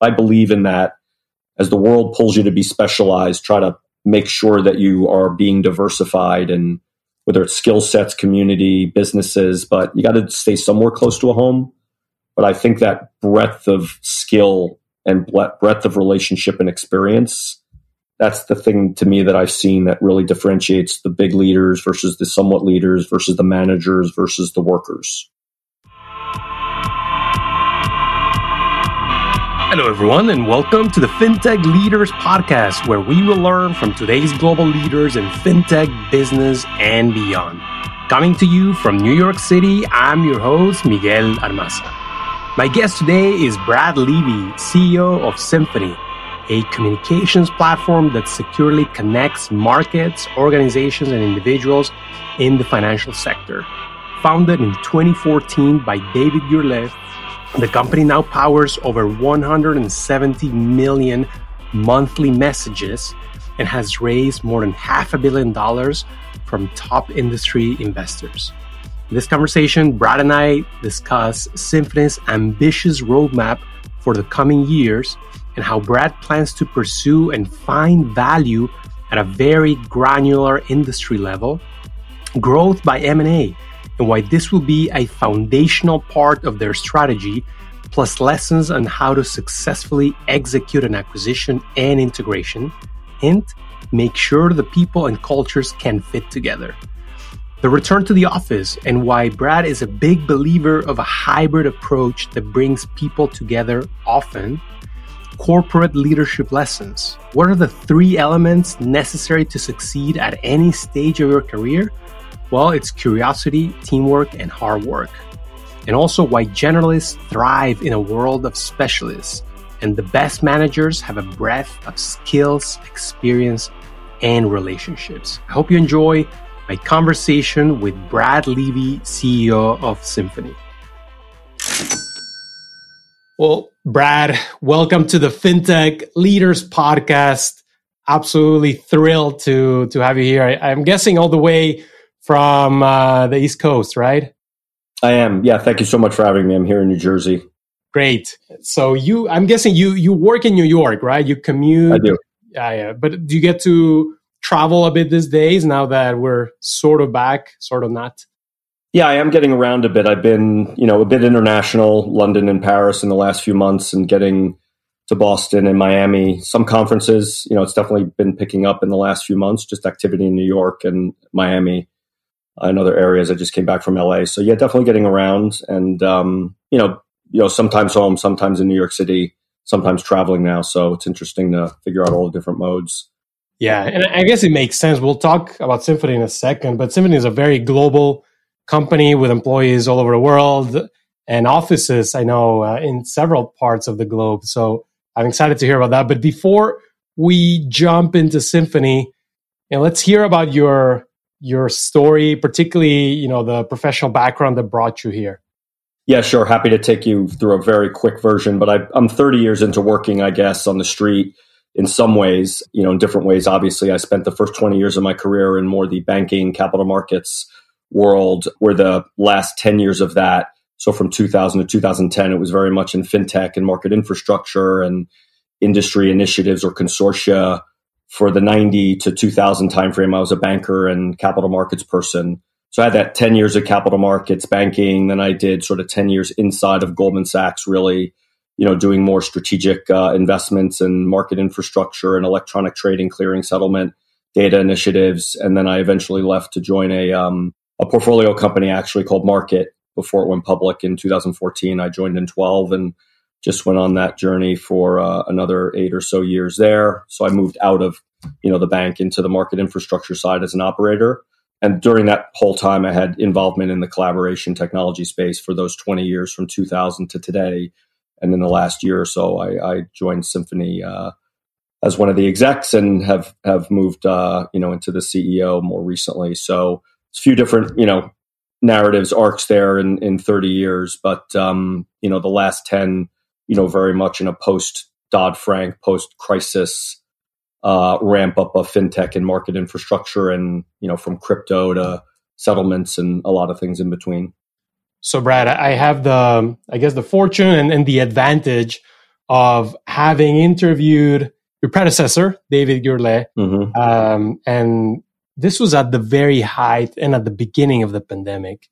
I believe in that. As the world pulls you to be specialized, try to make sure that you are being diversified and whether it's skill sets, community, businesses, but you got to stay somewhere close to a home. But I think that breadth of skill and breadth of relationship and experience that's the thing to me that I've seen that really differentiates the big leaders versus the somewhat leaders versus the managers versus the workers. Hello, everyone, and welcome to the FinTech Leaders Podcast, where we will learn from today's global leaders in FinTech, business, and beyond. Coming to you from New York City, I'm your host, Miguel Armaza. My guest today is Brad Levy, CEO of Symphony, a communications platform that securely connects markets, organizations, and individuals in the financial sector. Founded in 2014 by David Gurle, the company now powers over 170 million monthly messages and has raised more than half a billion dollars from top industry investors. In this conversation, Brad and I discuss Symphony's ambitious roadmap for the coming years and how Brad plans to pursue and find value at a very granular industry level, growth by M&A, and why this will be a foundational part of their strategy, plus lessons on how to successfully execute an acquisition and integration. Hint, make sure the people and cultures can fit together. The return to the office and why Brad is a big believer of a hybrid approach that brings people together often corporate leadership lessons. What are the three elements necessary to succeed at any stage of your career? Well, it's curiosity, teamwork, and hard work. And also why generalists thrive in a world of specialists. And the best managers have a breadth of skills, experience, and relationships. I hope you enjoy my conversation with Brad Levy, CEO of Symphony. Well, Brad, welcome to the FinTech Leaders Podcast. Absolutely thrilled to to have you here. I, am guessing all the way from uh, the East Coast, right? I am. Yeah, thank you so much for having me. I'm here in New Jersey. Great. So you, I'm guessing you you work in New York, right? You commute. I do. Yeah, yeah. But do you get to travel a bit these days now that we're sort of back, sort of not? Yeah, I am getting around a bit. I've been, you know, a bit international, London and Paris in the last few months and getting to Boston and Miami. Some conferences, you know, it's definitely been picking up in the last few months, just activity in New York and Miami and other areas. I just came back from LA. So yeah, definitely getting around and um, you know, you know, sometimes home, sometimes in New York City, sometimes traveling now. So it's interesting to figure out all the different modes. Yeah, and I guess it makes sense. We'll talk about Symphony in a second, but Symphony is a very global company with employees all over the world and offices, I know, uh, in several parts of the globe. So I'm excited to hear about that. But before we jump into Symphony, and let's hear about your your story, particularly you know the professional background that brought you here. Yeah, sure. Happy to take you through a very quick version. But I, I'm 30 years into working, I guess, on the street in some ways, you know, in different ways. Obviously, I spent the first 20 years of my career in more the banking, capital markets, world where the last 10 years of that so from 2000 to 2010 it was very much in fintech and market infrastructure and industry initiatives or consortia for the 90 to 2000 timeframe i was a banker and capital markets person so i had that 10 years of capital markets banking then i did sort of 10 years inside of goldman sachs really you know doing more strategic uh, investments in market infrastructure and electronic trading clearing settlement data initiatives and then i eventually left to join a um, a portfolio company actually called Markit before it went public in 2014. I joined in 12 and just went on that journey for uh, another eight or so years there. So I moved out of you know the bank into the market infrastructure side as an operator. And during that whole time, I had involvement in the collaboration technology space for those 20 years from 2000 to today. And in the last year or so, I, I joined Symphony uh, as one of the execs and have have moved uh, you know into the CEO more recently. So it's a few different, you know, narratives arcs there in, in 30 years, but, um, you know, the last 10, you know, very much in a post Dodd Frank, post crisis, uh, ramp up of fintech and market infrastructure and, you know, from crypto to settlements and a lot of things in between. So, Brad, I have the, I guess, the fortune and, and the advantage of having interviewed your predecessor, David Gurle. Mm-hmm. Um, and this was at the very height and at the beginning of the pandemic.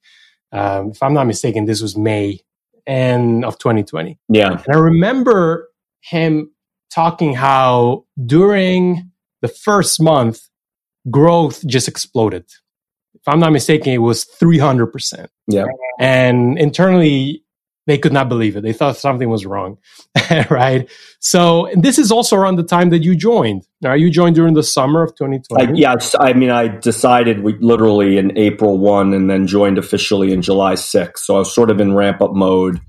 Um, if I'm not mistaken, this was May and of 2020. Yeah. And I remember him talking how during the first month, growth just exploded. If I'm not mistaken, it was 300%. Yeah. And internally, they could not believe it. They thought something was wrong, right? So this is also around the time that you joined. Now, you joined during the summer of 2020. I, yeah, I mean, I decided we literally in April 1 and then joined officially in July 6. So I was sort of in ramp up mode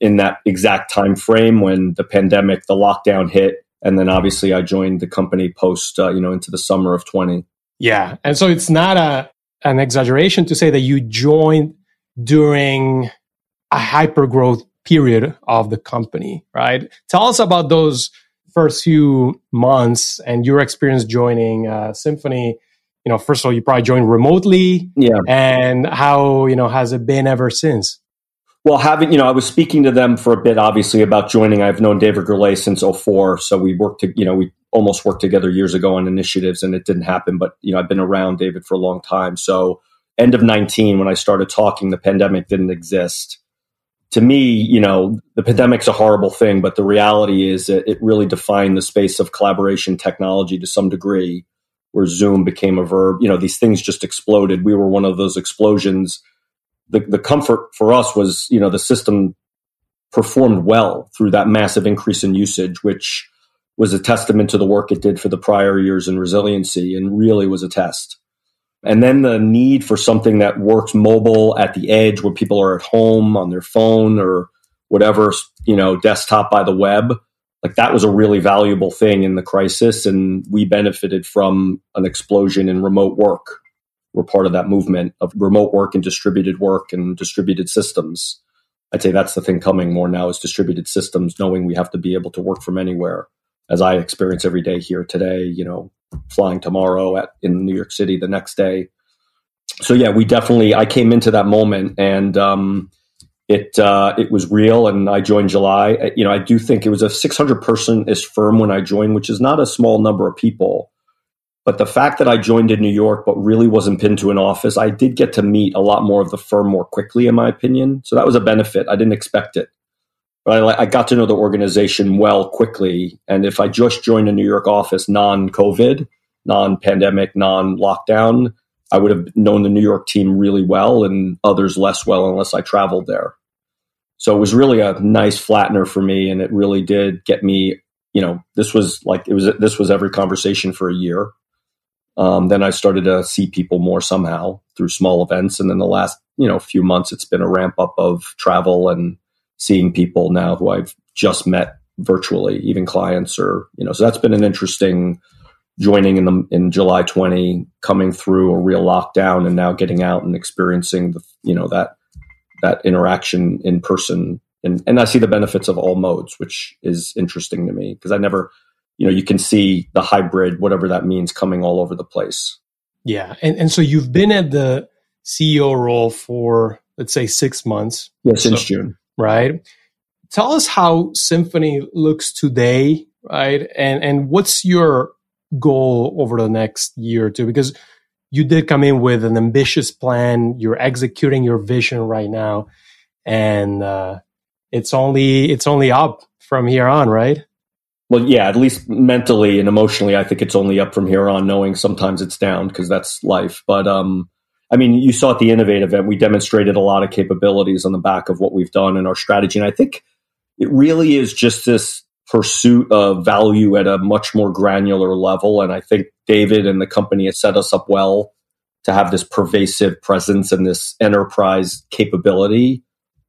in that exact time frame when the pandemic, the lockdown hit, and then obviously I joined the company post, uh, you know, into the summer of 20. Yeah, and so it's not a an exaggeration to say that you joined during a hyper growth period of the company, right? Tell us about those first few months and your experience joining uh, Symphony. You know, first of all, you probably joined remotely, yeah, and how you know has it been ever since? Well, having, you know, I was speaking to them for a bit, obviously, about joining. I've known David Gurle since 04. So we worked, to, you know, we almost worked together years ago on initiatives and it didn't happen. But, you know, I've been around David for a long time. So end of 19, when I started talking, the pandemic didn't exist. To me, you know, the pandemic's a horrible thing, but the reality is that it really defined the space of collaboration technology to some degree, where Zoom became a verb. You know, these things just exploded. We were one of those explosions the, the comfort for us was, you know, the system performed well through that massive increase in usage, which was a testament to the work it did for the prior years in resiliency and really was a test. And then the need for something that works mobile at the edge where people are at home on their phone or whatever, you know, desktop by the web. Like that was a really valuable thing in the crisis. And we benefited from an explosion in remote work we're part of that movement of remote work and distributed work and distributed systems. I'd say that's the thing coming more now is distributed systems, knowing we have to be able to work from anywhere. As I experience every day here today, you know, flying tomorrow at in New York City the next day. So yeah, we definitely. I came into that moment and um, it uh, it was real, and I joined July. You know, I do think it was a 600 person is firm when I joined, which is not a small number of people. But the fact that I joined in New York, but really wasn't pinned to an office, I did get to meet a lot more of the firm more quickly, in my opinion. So that was a benefit. I didn't expect it. But I, I got to know the organization well quickly. And if I just joined a New York office non COVID, non pandemic, non lockdown, I would have known the New York team really well and others less well unless I traveled there. So it was really a nice flattener for me. And it really did get me, you know, this was like, it was, this was every conversation for a year um, then I started to see people more somehow through small events, and then the last you know few months, it's been a ramp up of travel and seeing people now who I've just met virtually, even clients or you know. So that's been an interesting joining in the in July 20, coming through a real lockdown, and now getting out and experiencing the you know that that interaction in person. And, and I see the benefits of all modes, which is interesting to me because I never you know you can see the hybrid whatever that means coming all over the place yeah and, and so you've been at the ceo role for let's say six months yeah since so, june right? Tell us how symphony looks today right? And and what's your goal over the next year or two? Because you did come in with an ambitious plan. You're executing your vision right now. And uh, it's only it's only up from here on right? Well, yeah, at least mentally and emotionally, I think it's only up from here on. Knowing sometimes it's down because that's life. But um, I mean, you saw at the Innovate event, we demonstrated a lot of capabilities on the back of what we've done in our strategy, and I think it really is just this pursuit of value at a much more granular level. And I think David and the company has set us up well to have this pervasive presence and this enterprise capability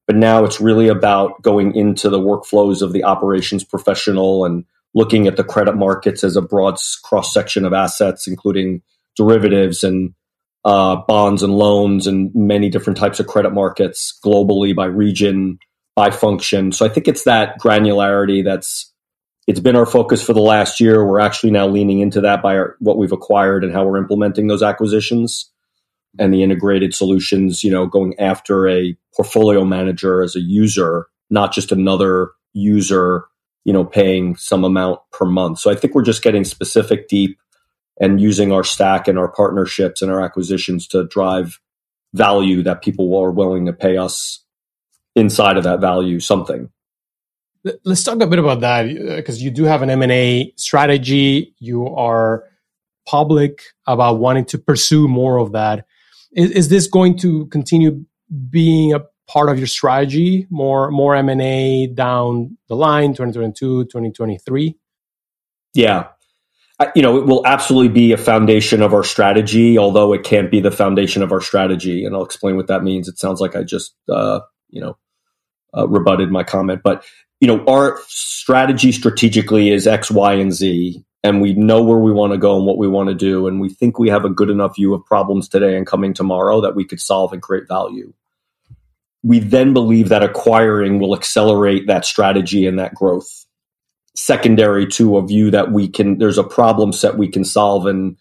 but now it's really about going into the workflows of the operations professional and looking at the credit markets as a broad cross section of assets, including derivatives and uh, bonds and loans and many different types of credit markets globally by region, by function. So I think it's that granularity that's it's been our focus for the last year. We're actually now leaning into that by our, what we've acquired and how we're implementing those acquisitions and the integrated solutions. You know, going after a portfolio manager as a user, not just another user you know, paying some amount per month. So I think we're just getting specific, deep, and using our stack and our partnerships and our acquisitions to drive value that people are willing to pay us inside of that value something. Let's talk a bit about that because uh, you do have an M&A strategy. You are public about wanting to pursue more of that. Is, is this going to continue being a part of your strategy? More more M&A down the line 2022, 2023? Yeah. You know, it will absolutely be a foundation of our strategy, although it can't be the foundation of our strategy. And I'll explain what that means. It sounds like I just, uh, you know, uh, rebutted my comment. But you know, our strategy strategically is X, Y, and Z, and we know where we want to go and what we want to do, and we think we have a good enough view of problems today and coming tomorrow that we could solve and create value. We then believe that acquiring will accelerate that strategy and that growth. Secondary to a view that we can, there's a problem set we can solve and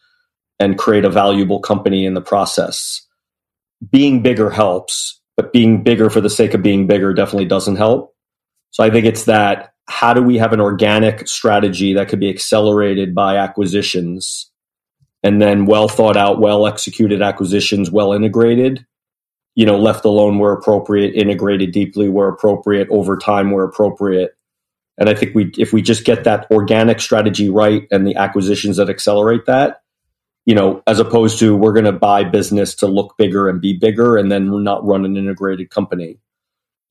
and create a valuable company in the process. Being bigger helps, but being bigger for the sake of being bigger definitely doesn't help so I think it's that how do we have an organic strategy that could be accelerated by acquisitions and then well thought out, well executed acquisitions, well integrated, you know, left alone where appropriate, integrated deeply where appropriate, over time where appropriate. And I think we if we just get that organic strategy right and the acquisitions that accelerate that, you know, as opposed to we're going to buy business to look bigger and be bigger and then not run an integrated company.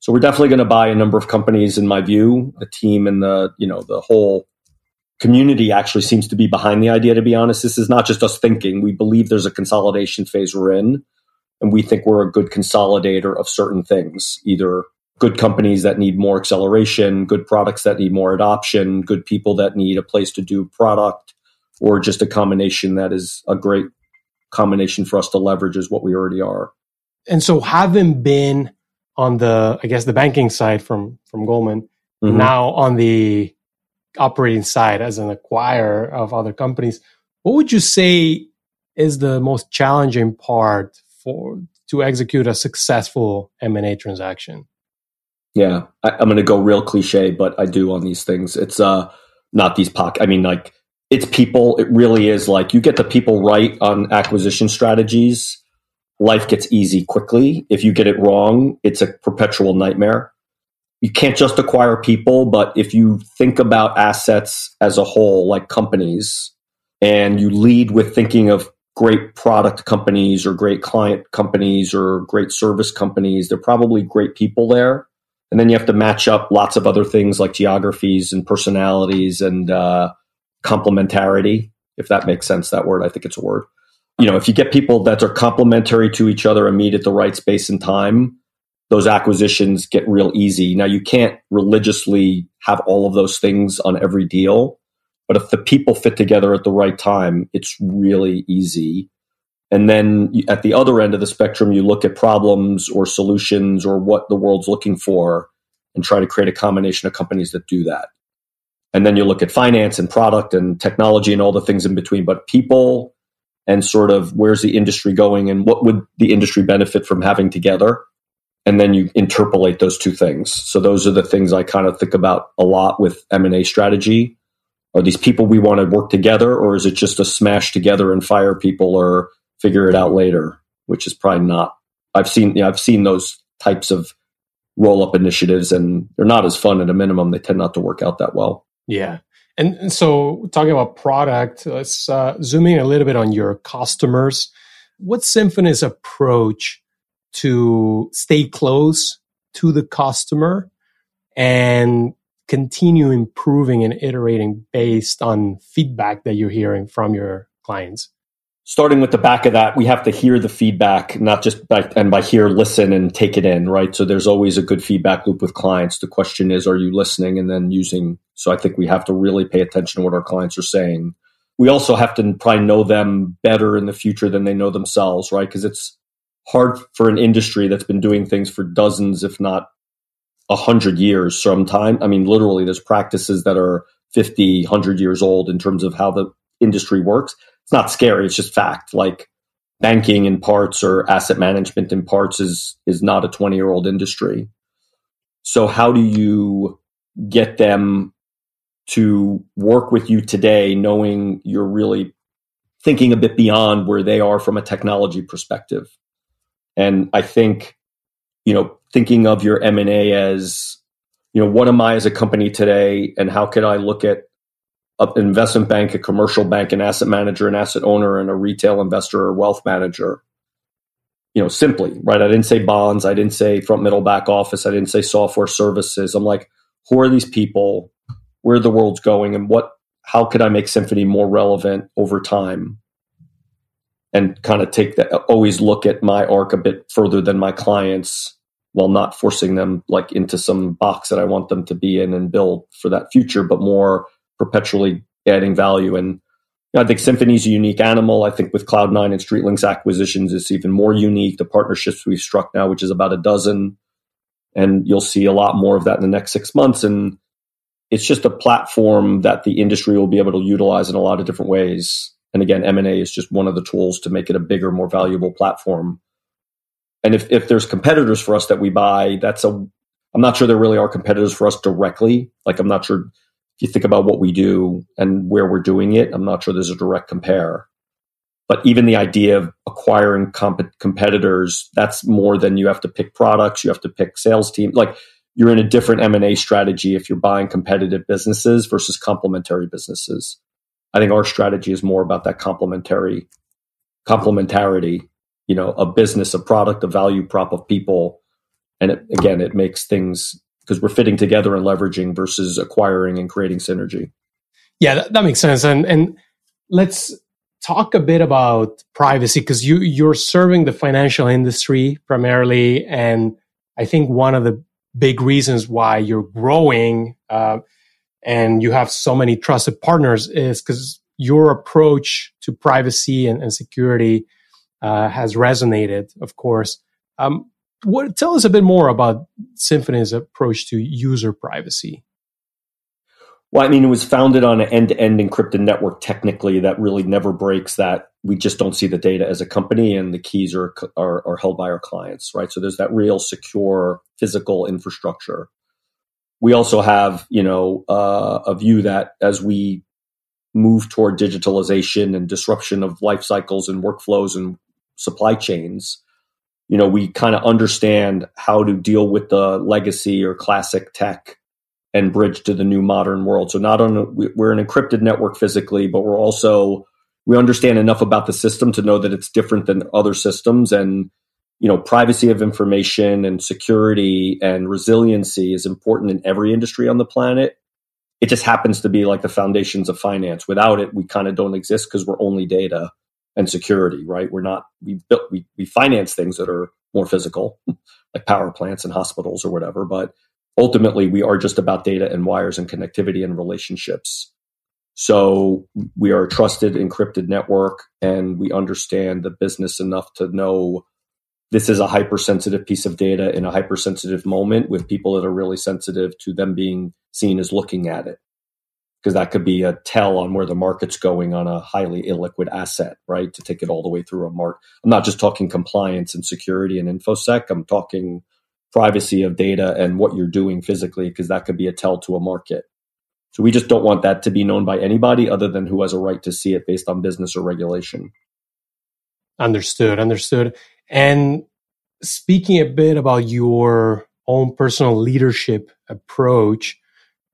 So we're definitely going to buy a number of companies. In my view, the team and the you know the whole community actually seems to be behind the idea. To be honest, this is not just us thinking. We believe there's a consolidation phase we're in, and we think we're a good consolidator of certain things, either good companies that need more acceleration, good products that need more adoption, good people that need a place to do product, or just a combination that is a great combination for us to leverage is what we already are. And so having been on the I guess the banking side from from Goldman, mm-hmm. now on the operating side as an acquirer of other companies. What would you say is the most challenging part for to execute a successful M&A transaction? Yeah, I, am going to go real cliche, but I do on these things. It's uh not these pocket. I mean, like it's people. It really is like you get the people right on acquisition strategies life gets easy quickly. If you get it wrong, it's a perpetual nightmare. You can't just acquire people, but if you think about assets as a whole, like companies, and you lead with thinking of great product companies or great client companies or great service companies, they're probably great people there. And then you have to match up lots of other things like geographies and personalities and uh, complementarity, if that makes sense, that word. I think it's a word you know, if you get people that are complementary to each other and meet at the right space and time, those acquisitions get real easy. Now, you can't religiously have all of those things on every deal, but if the people fit together at the right time, it's really easy. And then at the other end of the spectrum, you look at problems or solutions or what the world's looking for and try to create a combination of companies that do that. And then you look at finance and product and technology and all the things in between. But people, and sort of where's the industry going and what would the industry benefit from having together and then you interpolate those two things so those are the things i kind of think about a lot with m&a strategy are these people we want to work together or is it just a smash together and fire people or figure it out later which is probably not i've seen you know, i've seen those types of roll up initiatives and they're not as fun at a minimum they tend not to work out that well yeah and, and so, talking about product, let's uh, zoom in a little bit on your customers. What's Symphony's approach to stay close to the customer and continue improving and iterating based on feedback that you're hearing from your clients? Starting with the back of that, we have to hear the feedback, not just by, and by hear, listen and take it in, right? So there's always a good feedback loop with clients. The question is, are you listening and then using? So I think we have to really pay attention to what our clients are saying. We also have to probably know them better in the future than they know themselves, right? Because it's hard for an industry that's been doing things for dozens, if not a hundred years sometime. I mean, literally, there's practices that are 50, 100 years old in terms of how the industry works it's not scary. It's just fact. Like banking in parts or asset management in parts is is not a 20 year old industry. So how do you get them to work with you today, knowing you're really thinking a bit beyond where they are from a technology perspective. And I think, you know, thinking of your M&A as, you know, what am I as a company today and how could I look at an investment bank, a commercial bank, an asset manager, an asset owner, and a retail investor or wealth manager? You know, simply, right? I didn't say bonds. I didn't say front, middle, back office. I didn't say software services. I'm like, who are these people? Where the world's going and what how could I make Symphony more relevant over time? And kind of take that, always look at my arc a bit further than my clients while not forcing them like into some box that I want them to be in and build for that future, but more perpetually adding value. And I think Symphony's a unique animal. I think with Cloud9 and StreetLinx acquisitions, it's even more unique. The partnerships we've struck now, which is about a dozen, and you'll see a lot more of that in the next six months. And it's just a platform that the industry will be able to utilize in a lot of different ways. And again, M&A is just one of the tools to make it a bigger, more valuable platform. And if, if there's competitors for us that we buy, that's a, I'm not sure there really are competitors for us directly. Like, I'm not sure you think about what we do and where we're doing it, I'm not sure there's a direct compare. But even the idea of acquiring comp- competitors, that's more than you have to pick products, you have to pick sales team. Like, you're in a different M&A strategy if you're buying competitive businesses versus complementary businesses. I think our strategy is more about that complementary complementarity, you know, a business, a product, a value prop of people. And it, again, it makes things because we're fitting together and leveraging versus acquiring and creating synergy. Yeah, that, that makes sense. And and let's talk a bit about privacy because you you're serving the financial industry primarily and I think one of the big reasons why you're growing uh, and you have so many trusted partners is because your approach to privacy and, and security uh, has resonated, of course. Um, what, tell us a bit more about Symphony's approach to user privacy. Well, I mean, it was founded on an end to end encrypted network technically that really never breaks that we just don't see the data as a company and the keys are, are, are held by our clients, right? So there's that real secure physical infrastructure. We also have, you know, uh, a view that as we move toward digitalization and disruption of life cycles and workflows and supply chains, you know, we kind of understand how to deal with the legacy or classic tech and bridge to the new modern world. So not only we're an encrypted network physically, but we're also we understand enough about the system to know that it's different than other systems. And you know privacy of information and security and resiliency is important in every industry on the planet. It just happens to be like the foundations of finance. Without it we kind of don't exist because we're only data and security right we're not we built we, we finance things that are more physical like power plants and hospitals or whatever but ultimately we are just about data and wires and connectivity and relationships. So we are a trusted encrypted network and we understand the business enough to know this is a hypersensitive piece of data in a hypersensitive moment with people that are really sensitive to them being seen as looking at it. Because that could be a tell on where the market's going on a highly illiquid asset, right? To take it all the way through a mark. I'm not just talking compliance and security and infosec. I'm talking privacy of data and what you're doing physically, because that could be a tell to a market. So we just don't want that to be known by anybody other than who has a right to see it based on business or regulation. Understood, understood. And speaking a bit about your own personal leadership approach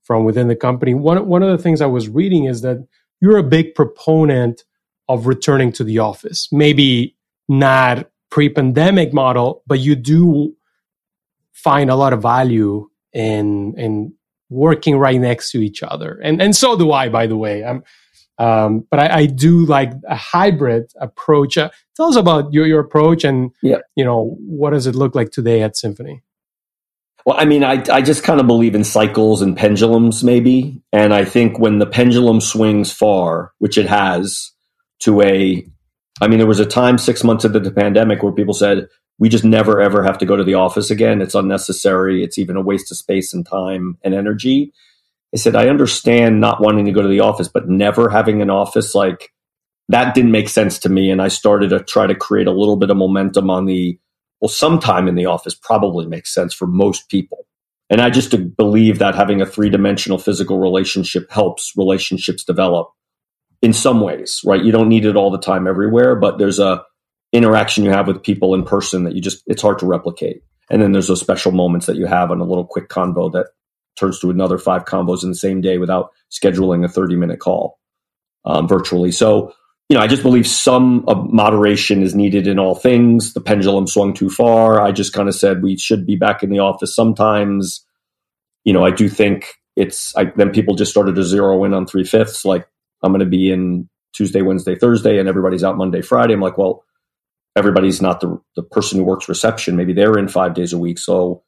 from within the company, one, one of the things I was reading is that you're a big proponent of returning to the office. Maybe not pre-pandemic model, but you do find a lot of value in in working right next to each other, and and so do I, by the way. I'm, um, but I, I, do like a hybrid approach. Uh, tell us about your your approach, and yeah. you know what does it look like today at Symphony. Well, I mean, I, I just kind of believe in cycles and pendulums, maybe. And I think when the pendulum swings far, which it has, to a, I mean, there was a time six months into the pandemic where people said, we just never ever have to go to the office again. It's unnecessary. It's even a waste of space and time and energy. I said, I understand not wanting to go to the office, but never having an office like that didn't make sense to me. And I started to try to create a little bit of momentum on the, well, sometime in the office probably makes sense for most people. And I just believe that having a three dimensional physical relationship helps relationships develop in some ways, right? You don't need it all the time everywhere, but there's a interaction you have with people in person that you just, it's hard to replicate. And then there's those special moments that you have on a little quick convo that turns to another five combos in the same day without scheduling a 30 minute call um, virtually. So, you know, I just believe some moderation is needed in all things. The pendulum swung too far. I just kind of said we should be back in the office sometimes. You know, I do think it's, I, then people just started to zero in on three fifths. Like, I'm going to be in Tuesday, Wednesday, Thursday, and everybody's out Monday, Friday. I'm like, well, everybody's not the, the person who works reception. Maybe they're in five days a week. So,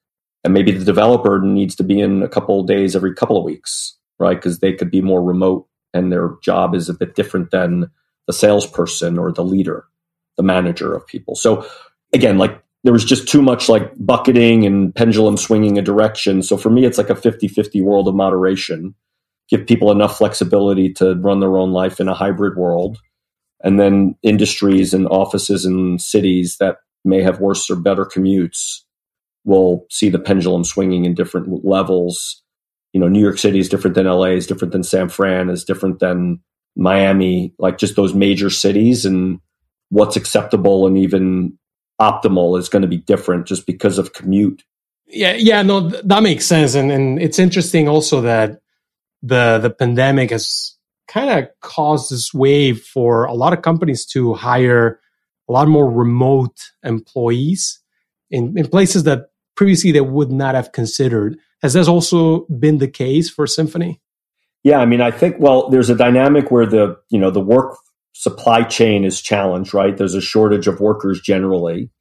and maybe the developer needs to be in a couple days every couple of weeks, right? Because they could be more remote and their job is a bit different than the salesperson or the leader, the manager of people. So, again, like there was just too much like bucketing and pendulum swinging a direction. So for me, it's like a 50 50 world of moderation. Give people enough flexibility to run their own life in a hybrid world and then industries and offices and cities that may have worse or better commutes will see the pendulum swinging in different levels. You know, New York City is different than LA, is different than San Fran, is different than Miami, like just those major cities and what's acceptable and even optimal is going to be different just because of commute. Yeah, yeah, no, that makes sense. And and it's interesting also that the the pandemic has kind of caused this wave for a lot of companies to hire a lot more remote employees in, in places that previously they would not have considered. Has this also been the case for Symphony? Yeah, I mean, I think well, there's a dynamic where the you know the work supply chain is challenged, right? There's a shortage of workers generally.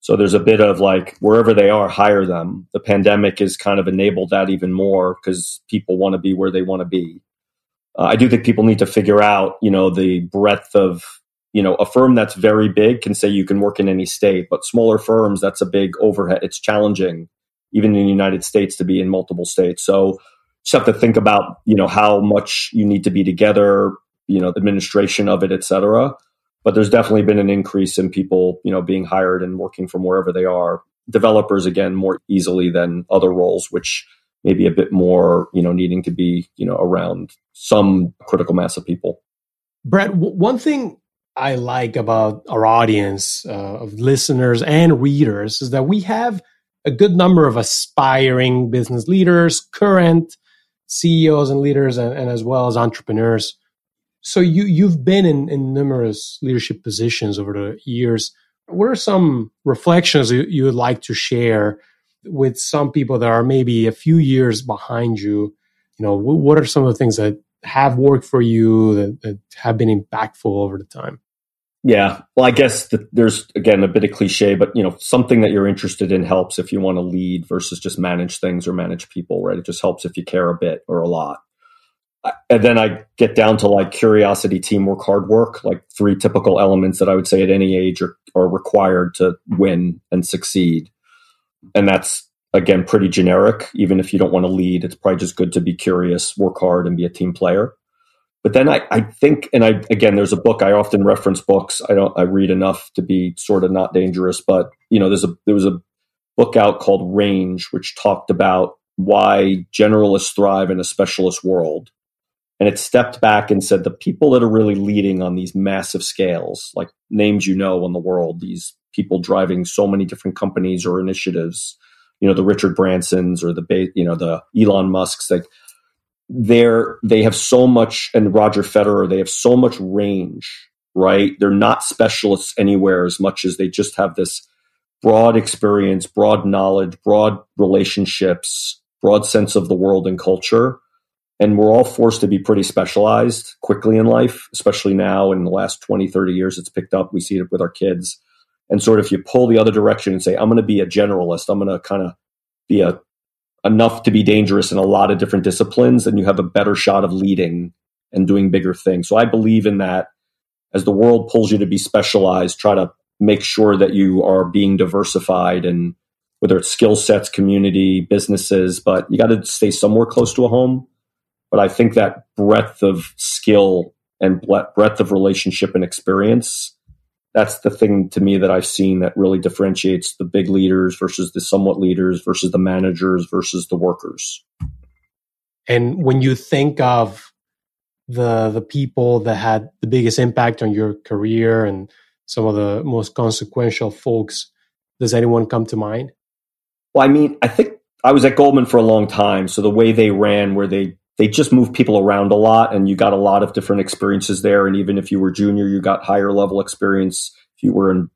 So there's a bit of like wherever they are, hire them. The pandemic has kind of enabled that even more because people want to be where they want to be uh, I do think people need to figure out, you know, the breadth of, you know, a firm that's very big can say you can work in any state, but smaller firms, that's a big overhead. It's challenging, even in the United States, to be in multiple states. So just have to think about, you know, how much you need to be together, you know, the administration of it, et cetera. But there's definitely been an increase in people, you know, being hired and working from wherever they are. Developers, again, more easily than other roles, which maybe a bit more, you know, needing to be, you know, around some critical mass of people. Brett, w- one thing I like about our audience uh, of listeners and readers is that we have a good number of aspiring business leaders, current CEOs and leaders, and, and as well as entrepreneurs. So you you've been in, in numerous leadership positions over the years. What are some reflections you, you would like to share with some people that are maybe a few years behind you, you know, what are some of the things that have worked for you that, that have been impactful over the time? Yeah, well, I guess there's again a bit of cliche, but you know, something that you're interested in helps if you want to lead versus just manage things or manage people, right? It just helps if you care a bit or a lot. And then I get down to like curiosity, teamwork, hard work, like three typical elements that I would say at any age are, are required to win and succeed and that's again pretty generic. Even if you don't want to lead, it's probably just good to be curious, work hard, and be a team player. But then I, I think, and I again, there's a book I often reference books. I don't I read enough to be sort of not dangerous, but you know, there's a there was a book out called Range, which talked about why generalists thrive in a specialist world. And it stepped back and said the people that are really leading on these massive scales, like names you know in the world, these people driving so many different companies or initiatives, you know, the Richard Bransons or the, you know, the Elon Musks, like they're, they have so much, and Roger Federer, they have so much range, right? They're not specialists anywhere as much as they just have this broad experience, broad knowledge, broad relationships, broad sense of the world and culture. And we're all forced to be pretty specialized quickly in life, especially now in the last 20, 30 years, it's picked up. We see it with our kids and sort of if you pull the other direction and say i'm going to be a generalist i'm going to kind of be a enough to be dangerous in a lot of different disciplines and you have a better shot of leading and doing bigger things. So i believe in that. As the world pulls you to be specialized try to make sure that you are being diversified and whether it's skill sets community businesses but you got to stay somewhere close to a home. But i think that breadth of skill and breadth of relationship and experience that's the thing to me that I've seen that really differentiates the big leaders versus the somewhat leaders versus the managers versus the workers. And when you think of the the people that had the biggest impact on your career and some of the most consequential folks, does anyone come to mind? Well, I mean, I think I was at Goldman for a long time, so the way they ran, where they they just move people around a lot, and you got a lot of different experiences there. And even if you were junior, you got higher level experience. If you were in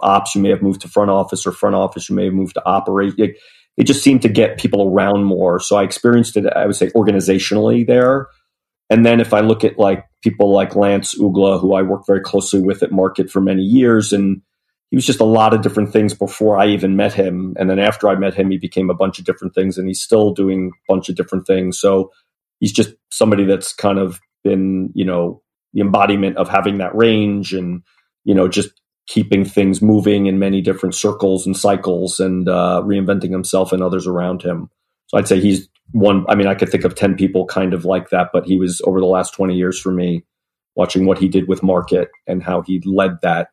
ops, you may have moved to front office, or front office, you may have moved to operate. It, it just seemed to get people around more. So I experienced it, I would say, organizationally there. And then if I look at like people like Lance Uggla, who I worked very closely with at Markit for many years, and he was just a lot of different things before I even met him. And then after I met him, he became a bunch of different things, and he's still doing a bunch of different things. So he's just somebody that's kind of been, you know, the embodiment of having that range and, you know, just keeping things moving in many different circles and cycles and uh, reinventing himself and others around him. So I'd say he's one. I mean, I could think of 10 people kind of like that, but he was over the last 20 years for me watching what he did with Markit and how he led that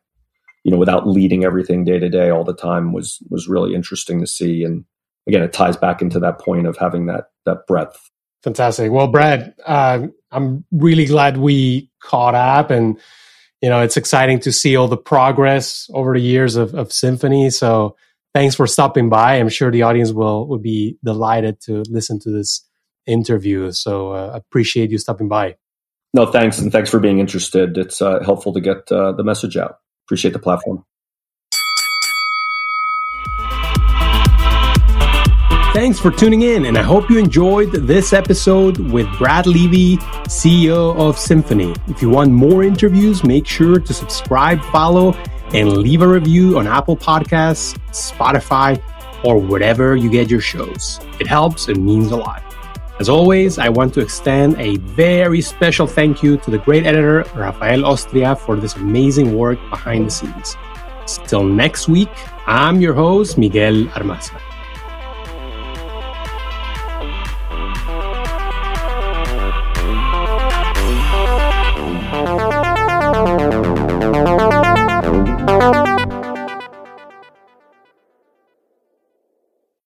you know without leading everything day to day all the time was was really interesting to see. And again it ties back into that point of having that that breadth. Fantastic. Well brad uh, i'm really glad we caught up and you know it's exciting to see all the progress over the years of, of symphony. So thanks for stopping by. I'm sure the audience will will be delighted to listen to this interview. So uh, appreciate you stopping by. No thanks. And thanks for being interested. It's uh, helpful to get uh, the message out Appreciate the platform. Thanks for tuning in, and I hope you enjoyed this episode with Brad Levy, CEO of Symphony. If you want more interviews, make sure to subscribe, follow, and leave a review on Apple Podcasts, Spotify, or wherever you get your shows. It helps and means a lot. As always, I want to extend a very special thank you to the great editor, Rafael Ostria, for this amazing work behind the scenes. Till next week, I'm your host, Miguel Armaza.